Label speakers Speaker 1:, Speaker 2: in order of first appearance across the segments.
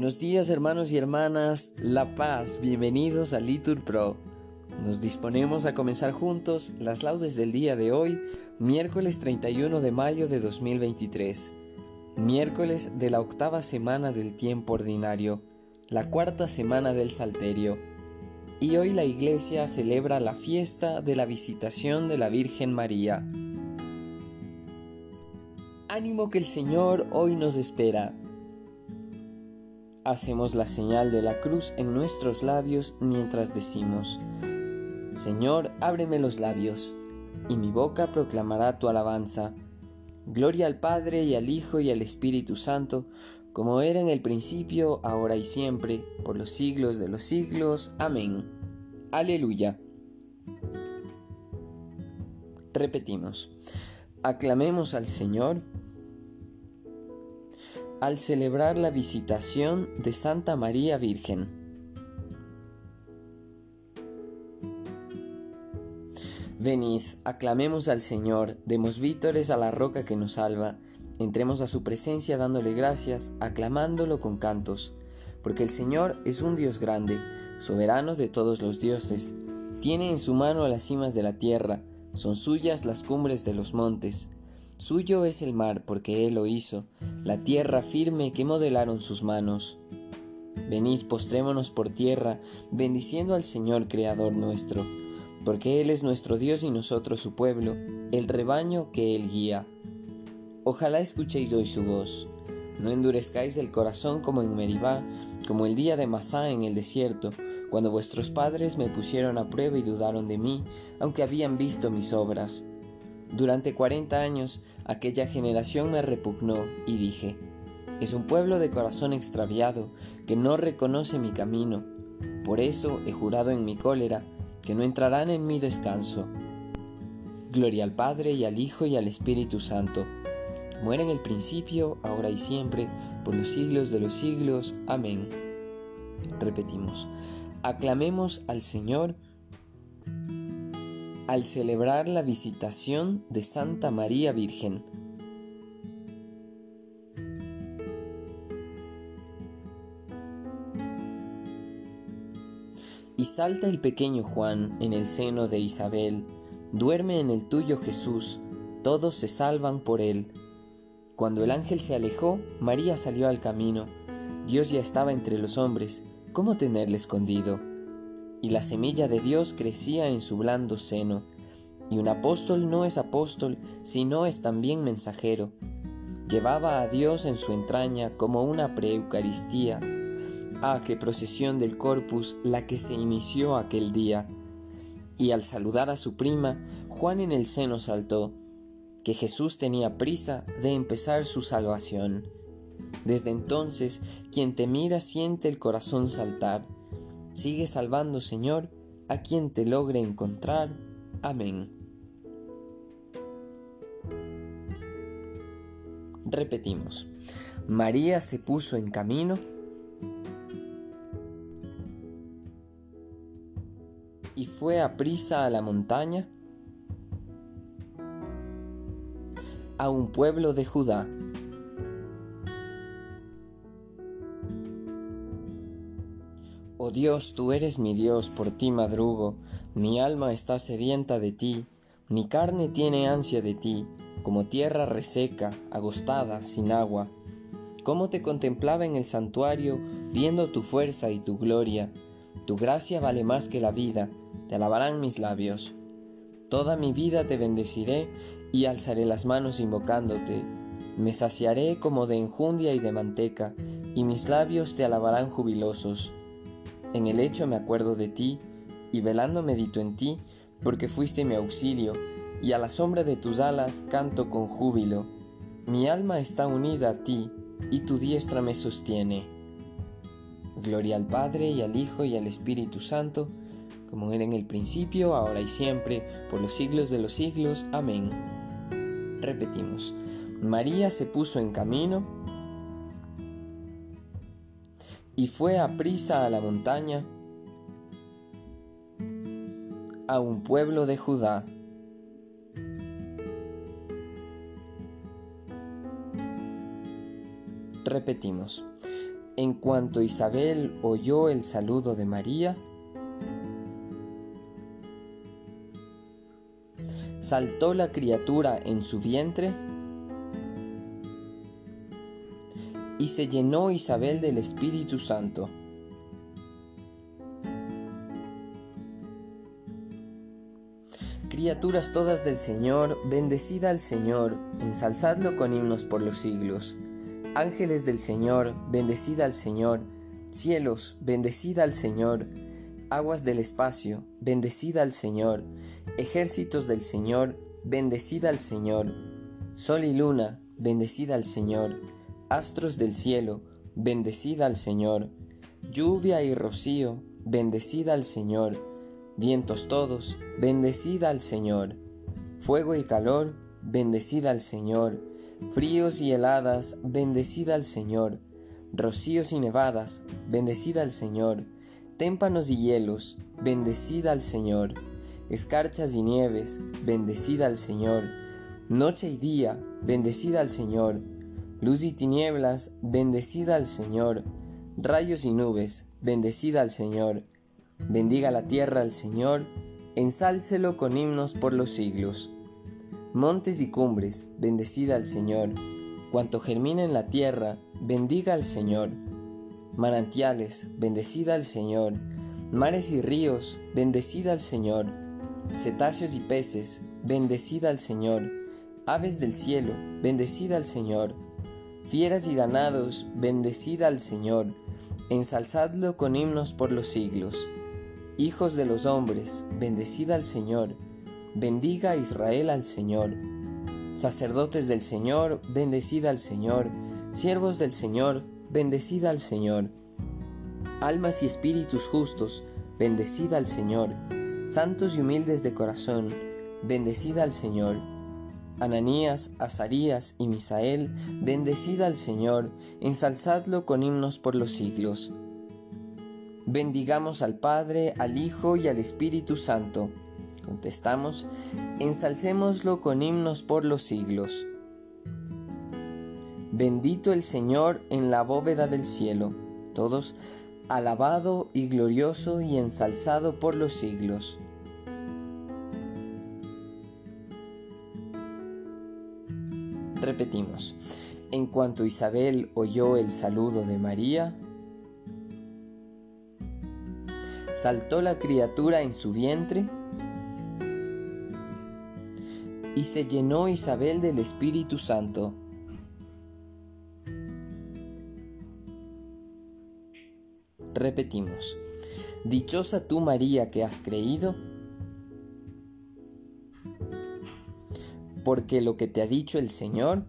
Speaker 1: Buenos días hermanos y hermanas, La Paz, bienvenidos a Litur Pro. Nos disponemos a comenzar juntos las laudes del día de hoy, miércoles 31 de mayo de 2023, miércoles de la octava semana del tiempo ordinario, la cuarta semana del Salterio. Y hoy la iglesia celebra la fiesta de la visitación de la Virgen María. Ánimo que el Señor hoy nos espera Hacemos la señal de la cruz en nuestros labios mientras decimos, Señor, ábreme los labios, y mi boca proclamará tu alabanza. Gloria al Padre y al Hijo y al Espíritu Santo, como era en el principio, ahora y siempre, por los siglos de los siglos. Amén. Aleluya. Repetimos, aclamemos al Señor al celebrar la visitación de Santa María Virgen. Venid, aclamemos al Señor, demos vítores a la roca que nos salva, entremos a su presencia dándole gracias, aclamándolo con cantos, porque el Señor es un Dios grande, soberano de todos los dioses, tiene en su mano las cimas de la tierra, son suyas las cumbres de los montes, Suyo es el mar porque Él lo hizo, la tierra firme que modelaron sus manos. Venid, postrémonos por tierra, bendiciendo al Señor Creador nuestro, porque Él es nuestro Dios y nosotros su pueblo, el rebaño que Él guía. Ojalá escuchéis hoy su voz. No endurezcáis el corazón como en Meribá, como el día de Masá en el desierto, cuando vuestros padres me pusieron a prueba y dudaron de mí, aunque habían visto mis obras. Durante cuarenta años aquella generación me repugnó y dije, es un pueblo de corazón extraviado que no reconoce mi camino. Por eso he jurado en mi cólera que no entrarán en mi descanso. Gloria al Padre y al Hijo y al Espíritu Santo. Muere en el principio, ahora y siempre, por los siglos de los siglos. Amén. Repetimos, aclamemos al Señor al celebrar la visitación de Santa María Virgen. Y salta el pequeño Juan en el seno de Isabel, duerme en el tuyo Jesús, todos se salvan por él. Cuando el ángel se alejó, María salió al camino. Dios ya estaba entre los hombres, ¿cómo tenerle escondido? Y la semilla de Dios crecía en su blando seno. Y un apóstol no es apóstol, sino es también mensajero. Llevaba a Dios en su entraña como una preeucaristía. Ah, qué procesión del corpus la que se inició aquel día. Y al saludar a su prima, Juan en el seno saltó, que Jesús tenía prisa de empezar su salvación. Desde entonces, quien te mira siente el corazón saltar Sigue salvando, Señor, a quien te logre encontrar. Amén. Repetimos. María se puso en camino y fue a prisa a la montaña, a un pueblo de Judá Oh Dios, tú eres mi Dios, por ti madrugo, mi alma está sedienta de ti, mi carne tiene ansia de ti, como tierra reseca, agostada, sin agua. Cómo te contemplaba en el santuario, viendo tu fuerza y tu gloria. Tu gracia vale más que la vida, te alabarán mis labios. Toda mi vida te bendeciré y alzaré las manos invocándote. Me saciaré como de enjundia y de manteca, y mis labios te alabarán jubilosos. En el hecho me acuerdo de ti, y velando medito en ti, porque fuiste mi auxilio, y a la sombra de tus alas canto con júbilo. Mi alma está unida a ti, y tu diestra me sostiene. Gloria al Padre y al Hijo y al Espíritu Santo, como era en el principio, ahora y siempre, por los siglos de los siglos. Amén. Repetimos, María se puso en camino, y fue a prisa a la montaña, a un pueblo de Judá. Repetimos, En cuanto Isabel oyó el saludo de María, saltó la criatura en su vientre y se llenó Isabel del Espíritu Santo. Criaturas todas del Señor, bendecida al Señor, ensalzadlo con himnos por los siglos. Ángeles del Señor, bendecida al Señor. Cielos, bendecida al Señor. Aguas del espacio, bendecida al Señor. Ejércitos del Señor, bendecida al Señor. Sol y luna, bendecida al Señor astros del cielo, bendecida al Señor, lluvia y rocío, bendecida al Señor, vientos todos, bendecida al Señor, fuego y calor, bendecida al Señor, fríos y heladas, bendecida al Señor, rocíos y nevadas, bendecida al Señor, témpanos y hielos, bendecida al Señor, escarchas y nieves, bendecida al Señor, noche y día, bendecida al Señor, Luz y tinieblas, bendecida al Señor. Rayos y nubes, bendecida al Señor. Bendiga la tierra al Señor, ensálcelo con himnos por los siglos. Montes y cumbres, bendecida al Señor. Cuanto germina en la tierra, bendiga al Señor. Manantiales, bendecida al Señor. Mares y ríos, bendecida al Señor. Cetáceos y peces, bendecida al Señor. Aves del cielo, bendecida al Señor Fieras y ganados, bendecida al Señor, ensalzadlo con himnos por los siglos. Hijos de los hombres, bendecida al Señor, bendiga Israel al Señor. Sacerdotes del Señor, bendecida al Señor, siervos del Señor, bendecida al Señor. Almas y espíritus justos, bendecida al Señor. Santos y humildes de corazón, bendecida al Señor Ananías, Azarías y Misael, bendecid al Señor, ensalzadlo con himnos por los siglos. Bendigamos al Padre, al Hijo y al Espíritu Santo. Contestamos, ensalcémoslo con himnos por los siglos. Bendito el Señor en la bóveda del cielo. Todos, alabado y glorioso y ensalzado por los siglos. Repetimos, en cuanto Isabel oyó el saludo de María, saltó la criatura en su vientre y se llenó Isabel del Espíritu Santo. Repetimos, Dichosa tú María que has creído, porque lo que te ha dicho el Señor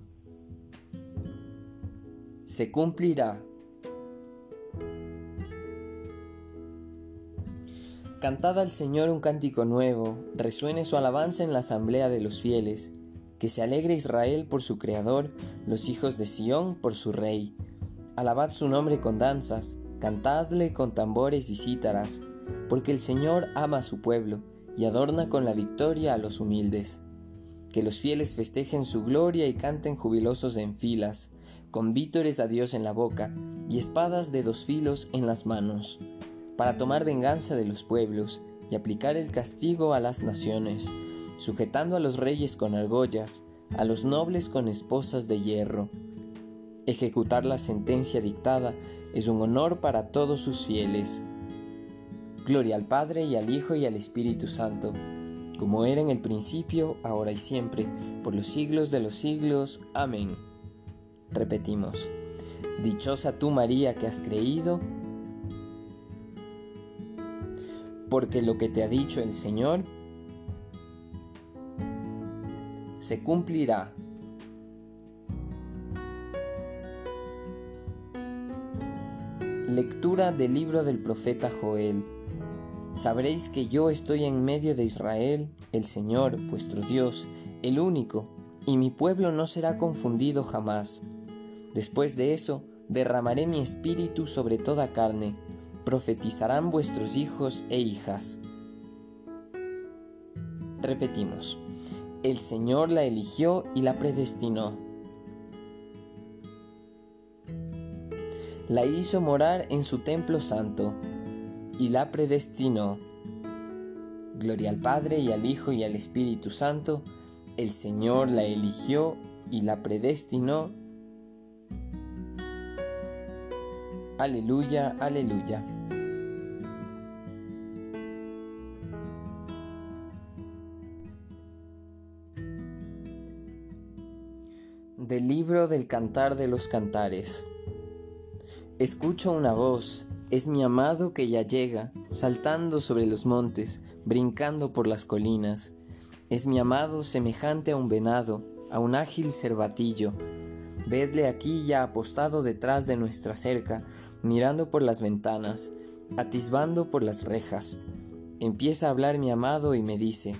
Speaker 1: se cumplirá. Cantad al Señor un cántico nuevo, resuene su alabanza en la asamblea de los fieles, que se alegre Israel por su Creador, los hijos de Sión por su Rey. Alabad su nombre con danzas, cantadle con tambores y cítaras, porque el Señor ama a su pueblo y adorna con la victoria a los humildes que los fieles festejen su gloria y canten jubilosos en filas, con vítores a Dios en la boca y espadas de dos filos en las manos, para tomar venganza de los pueblos y aplicar el castigo a las naciones, sujetando a los reyes con argollas, a los nobles con esposas de hierro. Ejecutar la sentencia dictada es un honor para todos sus fieles. Gloria al Padre y al Hijo y al Espíritu Santo como era en el principio, ahora y siempre, por los siglos de los siglos. Amén. Repetimos, Dichosa tú María que has creído, porque lo que te ha dicho el Señor se cumplirá. Lectura del libro del profeta Joel. Sabréis que yo estoy en medio de Israel, el Señor, vuestro Dios, el único, y mi pueblo no será confundido jamás. Después de eso, derramaré mi espíritu sobre toda carne, profetizarán vuestros hijos e hijas. Repetimos, el Señor la eligió y la predestinó la hizo morar en su templo santo y la predestinó. Gloria al Padre y al Hijo y al Espíritu Santo, el Señor la eligió y la predestinó. Aleluya, aleluya. Del libro del Cantar de los Cantares. Escucho una voz, es mi amado que ya llega, saltando sobre los montes, brincando por las colinas. Es mi amado semejante a un venado, a un ágil cervatillo. Vedle aquí ya apostado detrás de nuestra cerca, mirando por las ventanas, atisbando por las rejas. Empieza a hablar mi amado y me dice,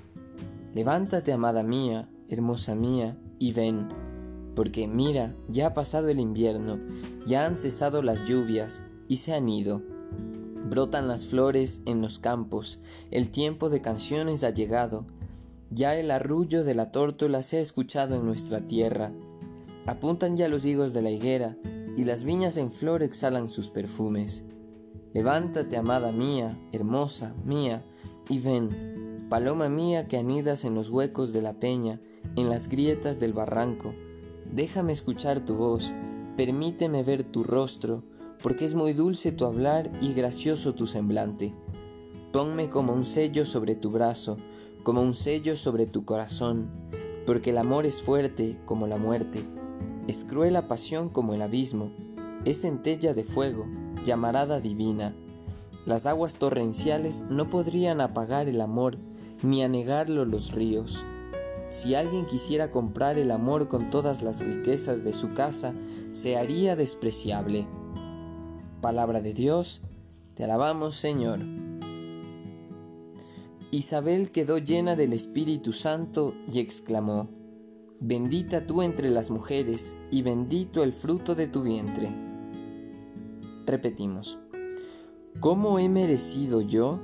Speaker 1: Levántate, amada mía, hermosa mía, y ven, porque mira, ya ha pasado el invierno, ya han cesado las lluvias y se han ido. Brotan las flores en los campos, el tiempo de canciones ha llegado, ya el arrullo de la tórtola se ha escuchado en nuestra tierra. Apuntan ya los higos de la higuera, y las viñas en flor exhalan sus perfumes. Levántate, amada mía, hermosa mía, y ven, paloma mía que anidas en los huecos de la peña, en las grietas del barranco. Déjame escuchar tu voz, permíteme ver tu rostro, porque es muy dulce tu hablar y gracioso tu semblante. Ponme como un sello sobre tu brazo, como un sello sobre tu corazón, porque el amor es fuerte como la muerte, es cruel la pasión como el abismo, es centella de fuego, llamarada divina. Las aguas torrenciales no podrían apagar el amor, ni anegarlo los ríos. Si alguien quisiera comprar el amor con todas las riquezas de su casa, se haría despreciable. Palabra de Dios, te alabamos Señor. Isabel quedó llena del Espíritu Santo y exclamó, Bendita tú entre las mujeres y bendito el fruto de tu vientre. Repetimos, ¿cómo he merecido yo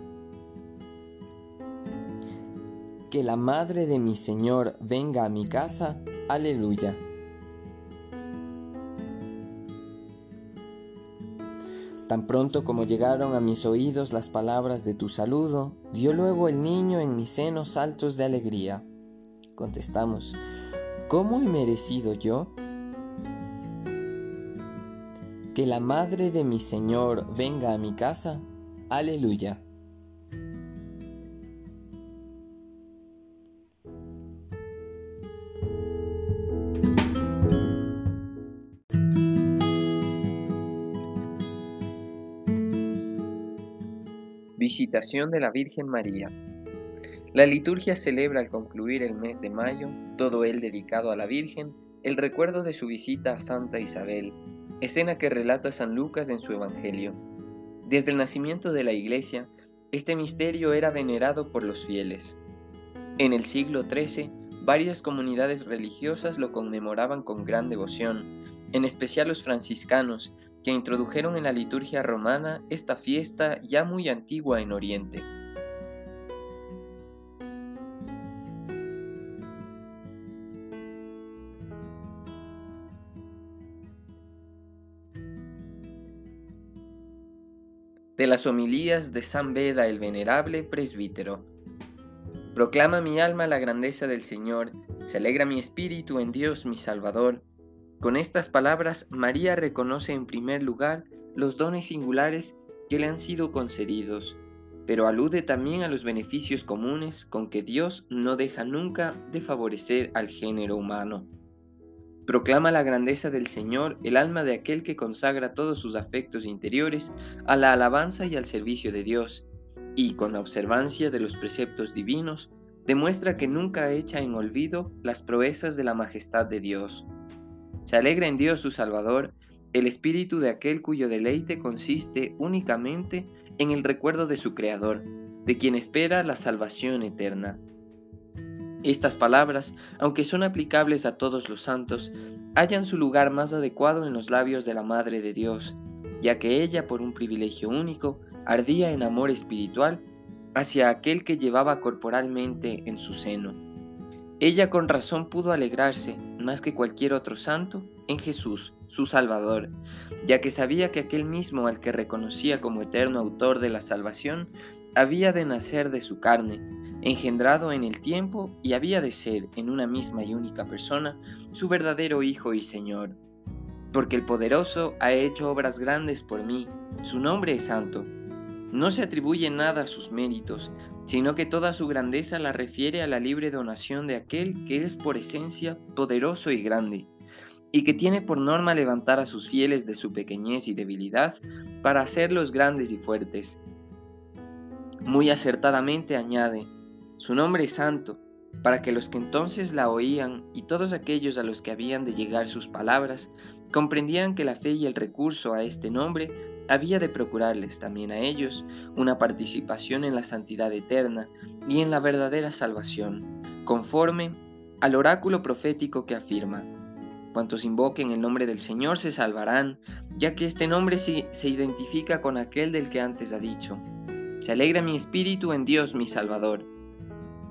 Speaker 1: que la madre de mi Señor venga a mi casa? Aleluya. Tan pronto como llegaron a mis oídos las palabras de tu saludo, dio luego el niño en mis senos saltos de alegría. Contestamos, ¿cómo he merecido yo? Que la madre de mi Señor venga a mi casa. Aleluya. Visitación de la Virgen María. La liturgia celebra al concluir el mes de mayo, todo él dedicado a la Virgen, el recuerdo de su visita a Santa Isabel, escena que relata San Lucas en su Evangelio. Desde el nacimiento de la Iglesia, este misterio era venerado por los fieles. En el siglo XIII, varias comunidades religiosas lo conmemoraban con gran devoción, en especial los franciscanos, que introdujeron en la liturgia romana esta fiesta ya muy antigua en Oriente. De las homilías de San Beda el Venerable Presbítero. Proclama mi alma la grandeza del Señor, se alegra mi espíritu en Dios mi Salvador, con estas palabras, María reconoce en primer lugar los dones singulares que le han sido concedidos, pero alude también a los beneficios comunes con que Dios no deja nunca de favorecer al género humano. Proclama la grandeza del Señor el alma de aquel que consagra todos sus afectos interiores a la alabanza y al servicio de Dios, y con la observancia de los preceptos divinos, demuestra que nunca echa en olvido las proezas de la majestad de Dios. Se alegra en Dios su Salvador el espíritu de aquel cuyo deleite consiste únicamente en el recuerdo de su Creador, de quien espera la salvación eterna. Estas palabras, aunque son aplicables a todos los santos, hallan su lugar más adecuado en los labios de la Madre de Dios, ya que ella, por un privilegio único, ardía en amor espiritual hacia aquel que llevaba corporalmente en su seno. Ella con razón pudo alegrarse, más que cualquier otro santo en Jesús, su Salvador, ya que sabía que aquel mismo al que reconocía como eterno autor de la salvación, había de nacer de su carne, engendrado en el tiempo y había de ser en una misma y única persona su verdadero Hijo y Señor. Porque el poderoso ha hecho obras grandes por mí, su nombre es santo. No se atribuye nada a sus méritos, sino que toda su grandeza la refiere a la libre donación de aquel que es por esencia poderoso y grande, y que tiene por norma levantar a sus fieles de su pequeñez y debilidad para hacerlos grandes y fuertes. Muy acertadamente añade, su nombre es santo, para que los que entonces la oían y todos aquellos a los que habían de llegar sus palabras comprendieran que la fe y el recurso a este nombre había de procurarles también a ellos una participación en la santidad eterna y en la verdadera salvación, conforme al oráculo profético que afirma, cuantos invoquen el nombre del Señor se salvarán, ya que este nombre se, se identifica con aquel del que antes ha dicho, se alegra mi espíritu en Dios mi Salvador.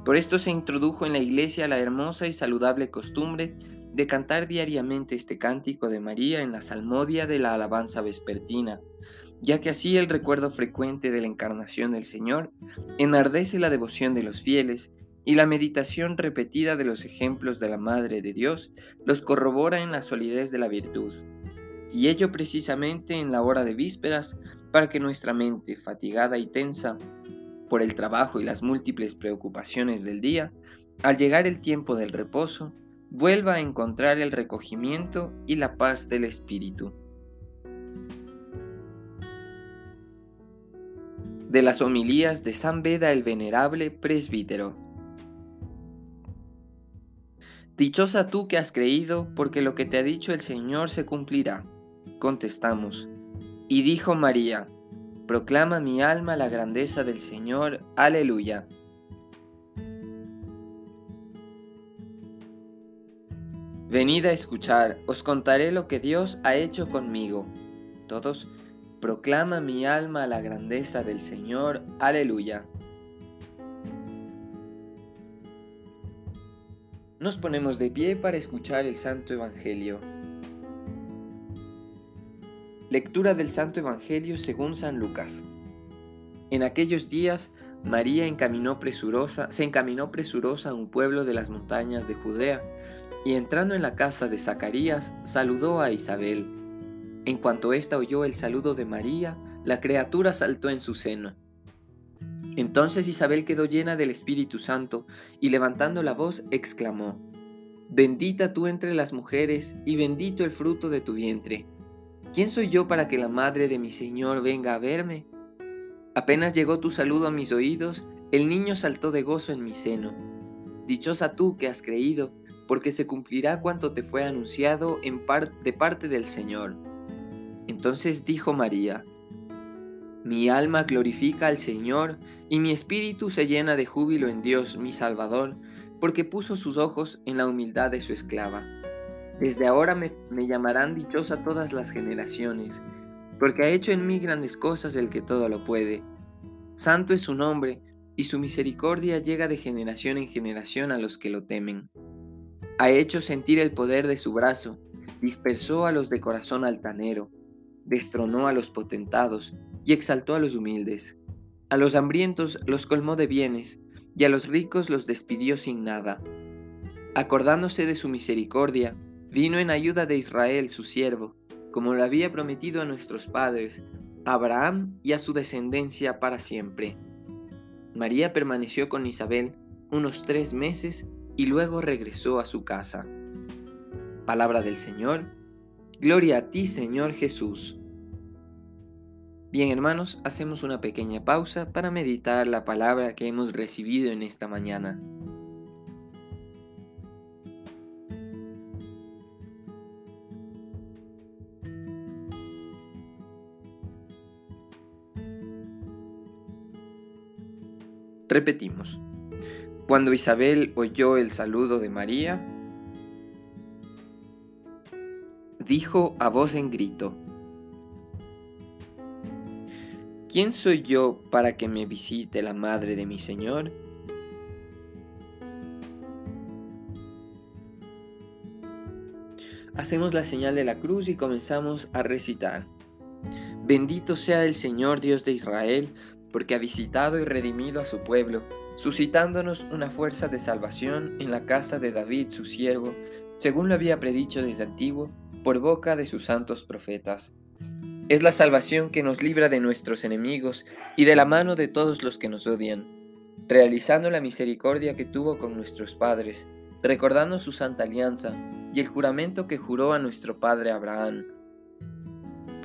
Speaker 1: Por esto se introdujo en la iglesia la hermosa y saludable costumbre de cantar diariamente este cántico de María en la salmodia de la alabanza vespertina, ya que así el recuerdo frecuente de la encarnación del Señor enardece la devoción de los fieles y la meditación repetida de los ejemplos de la Madre de Dios los corrobora en la solidez de la virtud. Y ello precisamente en la hora de vísperas, para que nuestra mente, fatigada y tensa por el trabajo y las múltiples preocupaciones del día, al llegar el tiempo del reposo, vuelva a encontrar el recogimiento y la paz del espíritu. De las homilías de San Beda el Venerable Presbítero. Dichosa tú que has creído, porque lo que te ha dicho el Señor se cumplirá. Contestamos. Y dijo María, Proclama mi alma la grandeza del Señor. Aleluya. Venid a escuchar, os contaré lo que Dios ha hecho conmigo. Todos, proclama mi alma la grandeza del Señor. Aleluya. Nos ponemos de pie para escuchar el Santo Evangelio. Lectura del Santo Evangelio según San Lucas. En aquellos días, María encaminó presurosa, se encaminó presurosa a un pueblo de las montañas de Judea y entrando en la casa de Zacarías, saludó a Isabel. En cuanto ésta oyó el saludo de María, la criatura saltó en su seno. Entonces Isabel quedó llena del Espíritu Santo y levantando la voz exclamó, Bendita tú entre las mujeres y bendito el fruto de tu vientre. ¿Quién soy yo para que la madre de mi Señor venga a verme? Apenas llegó tu saludo a mis oídos, el niño saltó de gozo en mi seno. Dichosa tú que has creído, porque se cumplirá cuanto te fue anunciado en de parte del Señor. Entonces dijo María, Mi alma glorifica al Señor, y mi espíritu se llena de júbilo en Dios mi Salvador, porque puso sus ojos en la humildad de su esclava. Desde ahora me, me llamarán dichosa todas las generaciones, porque ha hecho en mí grandes cosas el que todo lo puede. Santo es su nombre, y su misericordia llega de generación en generación a los que lo temen. Ha hecho sentir el poder de su brazo, dispersó a los de corazón altanero, destronó a los potentados y exaltó a los humildes. A los hambrientos los colmó de bienes, y a los ricos los despidió sin nada. Acordándose de su misericordia, vino en ayuda de Israel su siervo, como lo había prometido a nuestros padres, a Abraham y a su descendencia para siempre. María permaneció con Isabel unos tres meses y luego regresó a su casa. Palabra del Señor. Gloria a ti, Señor Jesús. Bien, hermanos, hacemos una pequeña pausa para meditar la palabra que hemos recibido en esta mañana. Repetimos. Cuando Isabel oyó el saludo de María, dijo a voz en grito, ¿Quién soy yo para que me visite la madre de mi Señor? hacemos la señal de la cruz y comenzamos a recitar. Bendito sea el Señor Dios de Israel, porque ha visitado y redimido a su pueblo, suscitándonos una fuerza de salvación en la casa de David su siervo, según lo había predicho desde antiguo, por boca de sus santos profetas. Es la salvación que nos libra de nuestros enemigos y de la mano de todos los que nos odian, realizando la misericordia que tuvo con nuestros padres, recordando su santa alianza y el juramento que juró a nuestro padre Abraham,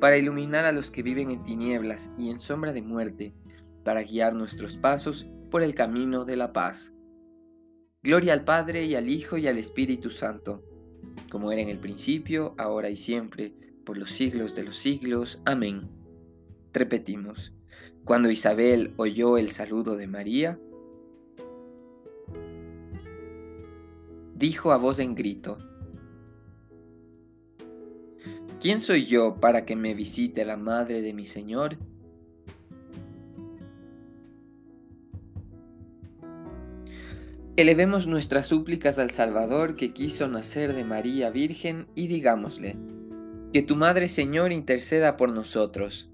Speaker 1: para iluminar a los que viven en tinieblas y en sombra de muerte, para guiar nuestros pasos por el camino de la paz. Gloria al Padre y al Hijo y al Espíritu Santo, como era en el principio, ahora y siempre, por los siglos de los siglos. Amén. Repetimos, cuando Isabel oyó el saludo de María, dijo a voz en grito, ¿Quién soy yo para que me visite la madre de mi Señor? Elevemos nuestras súplicas al Salvador que quiso nacer de María Virgen y digámosle, que tu Madre Señor interceda por nosotros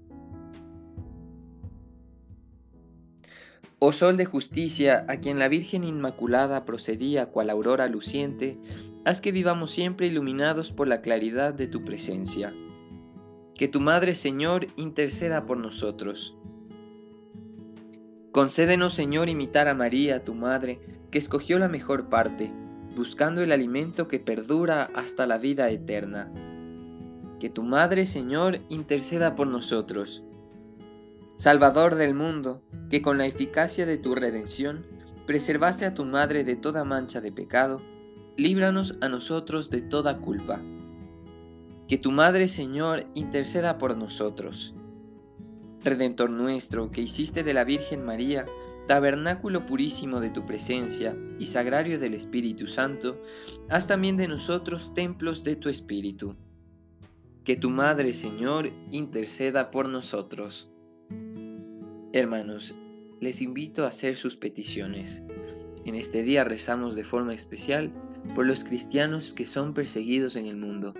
Speaker 1: Oh Sol de justicia, a quien la Virgen Inmaculada procedía cual aurora luciente, haz que vivamos siempre iluminados por la claridad de tu presencia. Que tu Madre Señor interceda por nosotros. Concédenos Señor imitar a María, tu Madre, que escogió la mejor parte, buscando el alimento que perdura hasta la vida eterna. Que tu Madre Señor interceda por nosotros Salvador del mundo, que con la eficacia de tu redención preservaste a tu Madre de toda mancha de pecado, líbranos a nosotros de toda culpa. Que tu Madre, Señor, interceda por nosotros. Redentor nuestro, que hiciste de la Virgen María, tabernáculo purísimo de tu presencia y sagrario del Espíritu Santo, haz también de nosotros templos de tu Espíritu. Que tu Madre, Señor, interceda por nosotros. Hermanos, les invito a hacer sus peticiones. En este día rezamos de forma especial por los cristianos que son perseguidos en el mundo.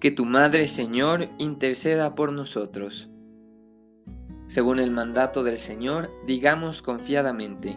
Speaker 1: Que tu Madre Señor interceda por nosotros. Según el mandato del Señor, digamos confiadamente,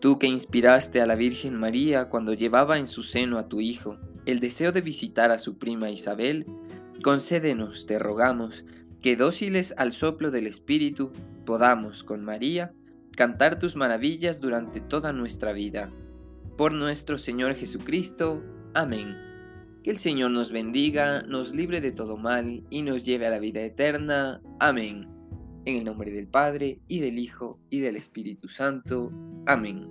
Speaker 1: tú que inspiraste a la Virgen María cuando llevaba en su seno a tu Hijo el deseo de visitar a su prima Isabel, concédenos, te rogamos, que dóciles al soplo del Espíritu podamos, con María, cantar tus maravillas durante toda nuestra vida. Por nuestro Señor Jesucristo. Amén. Que el Señor nos bendiga, nos libre de todo mal y nos lleve a la vida eterna. Amén. En el nombre del Padre, y del Hijo, y del Espíritu Santo. Amén.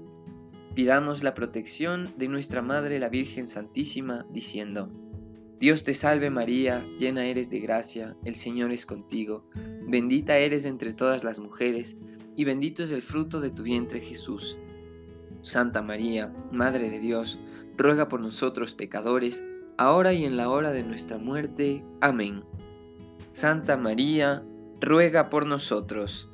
Speaker 1: Pidamos la protección de nuestra Madre la Virgen Santísima, diciendo, Dios te salve María, llena eres de gracia, el Señor es contigo, bendita eres entre todas las mujeres, y bendito es el fruto de tu vientre Jesús. Santa María, Madre de Dios, ruega por nosotros pecadores, ahora y en la hora de nuestra muerte. Amén. Santa María, ruega por nosotros.